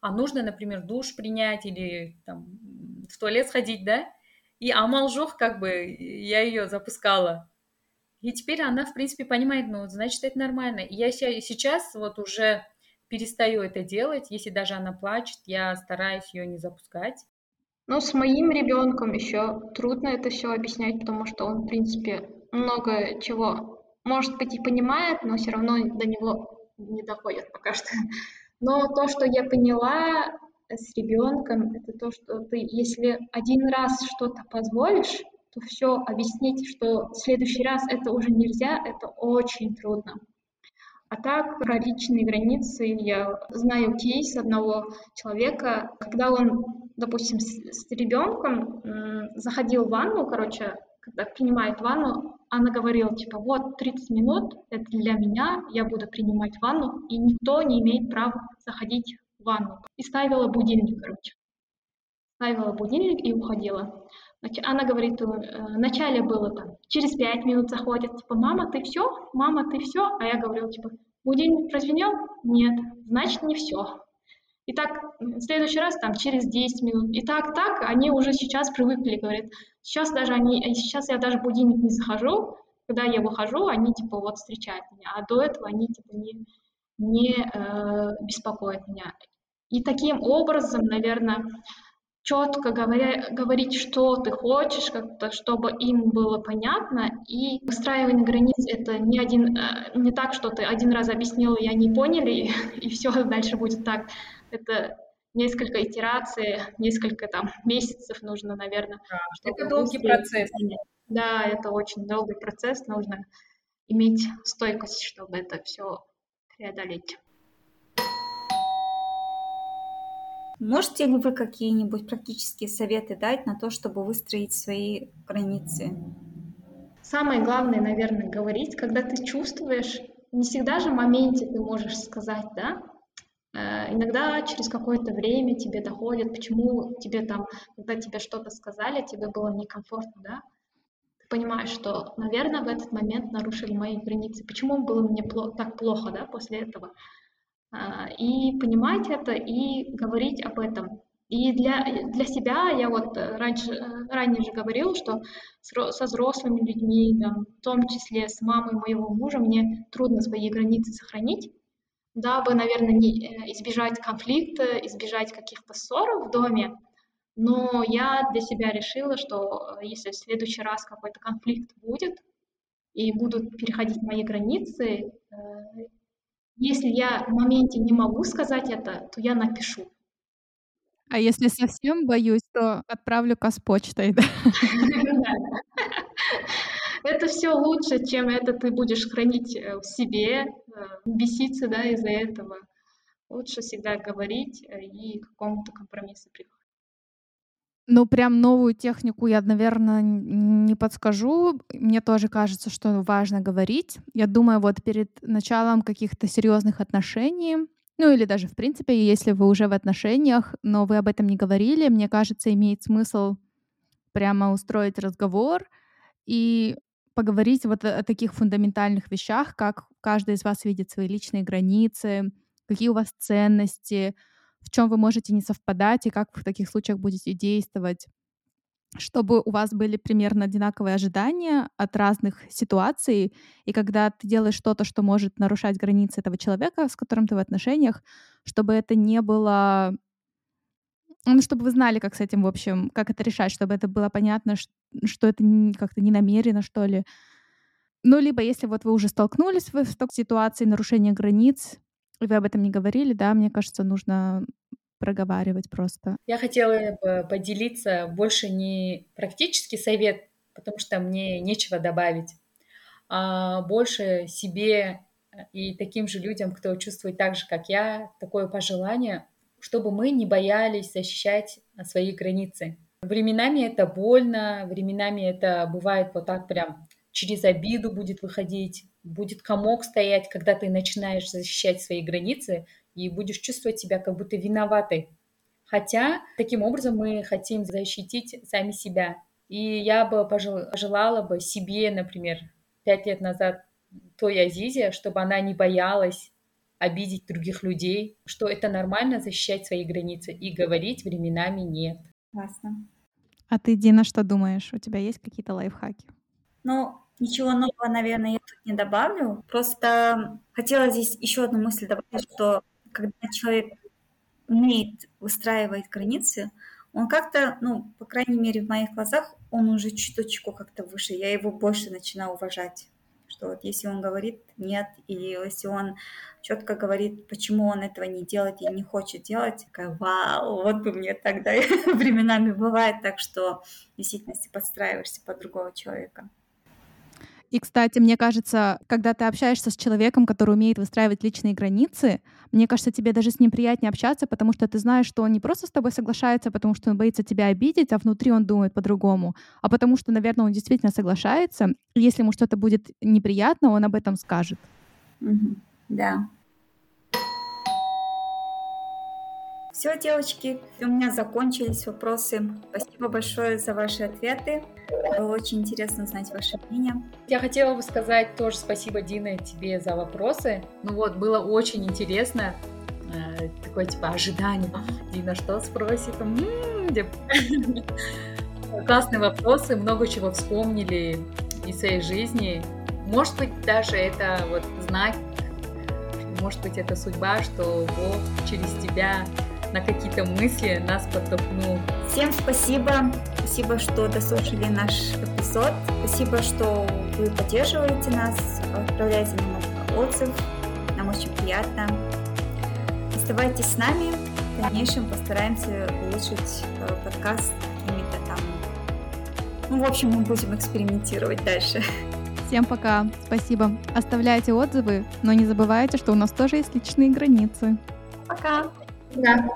а нужно, например, душ принять или там в туалет сходить, да, и амалжох, как бы, я ее запускала. И теперь она, в принципе, понимает, ну, значит, это нормально. И я сейчас вот уже перестаю это делать. Если даже она плачет, я стараюсь ее не запускать. Ну, с моим ребенком еще трудно это все объяснять, потому что он, в принципе, много чего, может быть, и понимает, но все равно до него не доходит пока что. Но то, что я поняла, с ребенком, это то, что ты, если один раз что-то позволишь, то все объяснить, что в следующий раз это уже нельзя, это очень трудно. А так, про личные границы я знаю кейс одного человека, когда он, допустим, с, с ребенком заходил в ванну, короче, когда принимает ванну, она говорила, типа, вот 30 минут, это для меня, я буду принимать ванну, и никто не имеет права заходить ванну. И ставила будильник, короче. Ставила будильник и уходила. Она говорит, э, вначале было там, через пять минут заходит, типа, мама, ты все? Мама, ты все? А я говорю, типа, будильник прозвенел? Нет, значит, не все. И так, в следующий раз, там, через 10 минут. И так, так, они уже сейчас привыкли, говорят. Сейчас даже они, сейчас я даже будильник не захожу, когда я выхожу, они, типа, вот встречают меня. А до этого они, типа, не, не э, беспокоят меня. И таким образом, наверное, четко говоря, говорить, что ты хочешь, как-то, чтобы им было понятно, и выстраивание границ — это не, один, э, не так, что ты один раз объяснил, и они поняли, и, и все, дальше будет так. Это несколько итераций, несколько там месяцев нужно, наверное. Да, это долгий процесс. Да, это очень долгий процесс, нужно иметь стойкость, чтобы это все преодолеть. Можете ли вы какие-нибудь практические советы дать на то, чтобы выстроить свои границы? Самое главное, наверное, говорить, когда ты чувствуешь, не всегда же в моменте ты можешь сказать, да, Иногда через какое-то время тебе доходит, почему тебе там, когда тебе что-то сказали, тебе было некомфортно, да? Ты понимаешь, что, наверное, в этот момент нарушили мои границы. Почему было мне так плохо, да, после этого? А, и понимать это, и говорить об этом. И для, для себя я вот раньше, ранее же говорила, что со взрослыми людьми, там, в том числе с мамой моего мужа, мне трудно свои границы сохранить, дабы, наверное, не, э, избежать конфликта, избежать каких-то ссор в доме. Но я для себя решила, что э, если в следующий раз какой-то конфликт будет, и будут переходить мои границы, э, если я в моменте не могу сказать это, то я напишу. А если совсем боюсь, то отправлю почтой, да? Это все лучше, чем это ты будешь хранить э, в себе, э, беситься, да, из-за этого. Лучше всегда говорить э, и к какому-то компромиссу приходить. Ну, прям новую технику я, наверное, не подскажу. Мне тоже кажется, что важно говорить. Я думаю, вот перед началом каких-то серьезных отношений, ну или даже в принципе, если вы уже в отношениях, но вы об этом не говорили, мне кажется, имеет смысл прямо устроить разговор и поговорить вот о, таких фундаментальных вещах, как каждый из вас видит свои личные границы, какие у вас ценности, в чем вы можете не совпадать и как в таких случаях будете действовать. Чтобы у вас были примерно одинаковые ожидания от разных ситуаций, и когда ты делаешь что-то, что может нарушать границы этого человека, с которым ты в отношениях, чтобы это не было... Ну, чтобы вы знали, как с этим, в общем, как это решать, чтобы это было понятно, что это как-то не намеренно, что ли. Ну, либо если вот вы уже столкнулись в такой ситуации нарушения границ, и вы об этом не говорили, да, мне кажется, нужно проговаривать просто. Я хотела бы поделиться больше не практический совет, потому что мне нечего добавить, а больше себе и таким же людям, кто чувствует так же, как я, такое пожелание, чтобы мы не боялись защищать свои границы. Временами это больно, временами это бывает вот так прям через обиду будет выходить, будет комок стоять, когда ты начинаешь защищать свои границы и будешь чувствовать себя как будто виноватой. Хотя таким образом мы хотим защитить сами себя. И я бы пожелала бы себе, например, пять лет назад той Азизе, чтобы она не боялась обидеть других людей, что это нормально защищать свои границы и говорить временами нет. Классно. А ты, Дина, что думаешь? У тебя есть какие-то лайфхаки? Ну, ничего нового, наверное, я тут не добавлю. Просто хотела здесь еще одну мысль добавить, что когда человек умеет выстраивать границы, он как-то, ну, по крайней мере, в моих глазах, он уже чуточку как-то выше. Я его больше начинаю уважать. Что вот если он говорит нет, или если он четко говорит, почему он этого не делает и не хочет делать, такая, вау, вот бы мне тогда временами бывает так, что в действительности подстраиваешься под другого человека. И, кстати, мне кажется, когда ты общаешься с человеком, который умеет выстраивать личные границы, мне кажется, тебе даже с ним приятнее общаться, потому что ты знаешь, что он не просто с тобой соглашается, потому что он боится тебя обидеть, а внутри он думает по-другому, а потому что, наверное, он действительно соглашается. И если ему что-то будет неприятно, он об этом скажет. Mm-hmm. Да, Все, девочки, у меня закончились вопросы. Спасибо большое за ваши ответы. Было очень интересно знать ваше мнение. Я хотела бы сказать тоже спасибо, Дина, тебе за вопросы. Ну вот, было очень интересно. Э, такое типа ожидание. Дина что спросит? Классные вопросы, много чего вспомнили из своей жизни. Может быть, даже это вот знак, может быть, это судьба, что Бог через тебя на какие-то мысли нас подтолкнул. Всем спасибо. Спасибо, что дослушали наш эпизод. Спасибо, что вы поддерживаете нас, отправляете нам отзыв. Нам очень приятно. Оставайтесь с нами. В дальнейшем постараемся улучшить э, подкаст какими-то там... Ну, в общем, мы будем экспериментировать дальше. Всем пока. Спасибо. Оставляйте отзывы, но не забывайте, что у нас тоже есть личные границы. Пока. Да.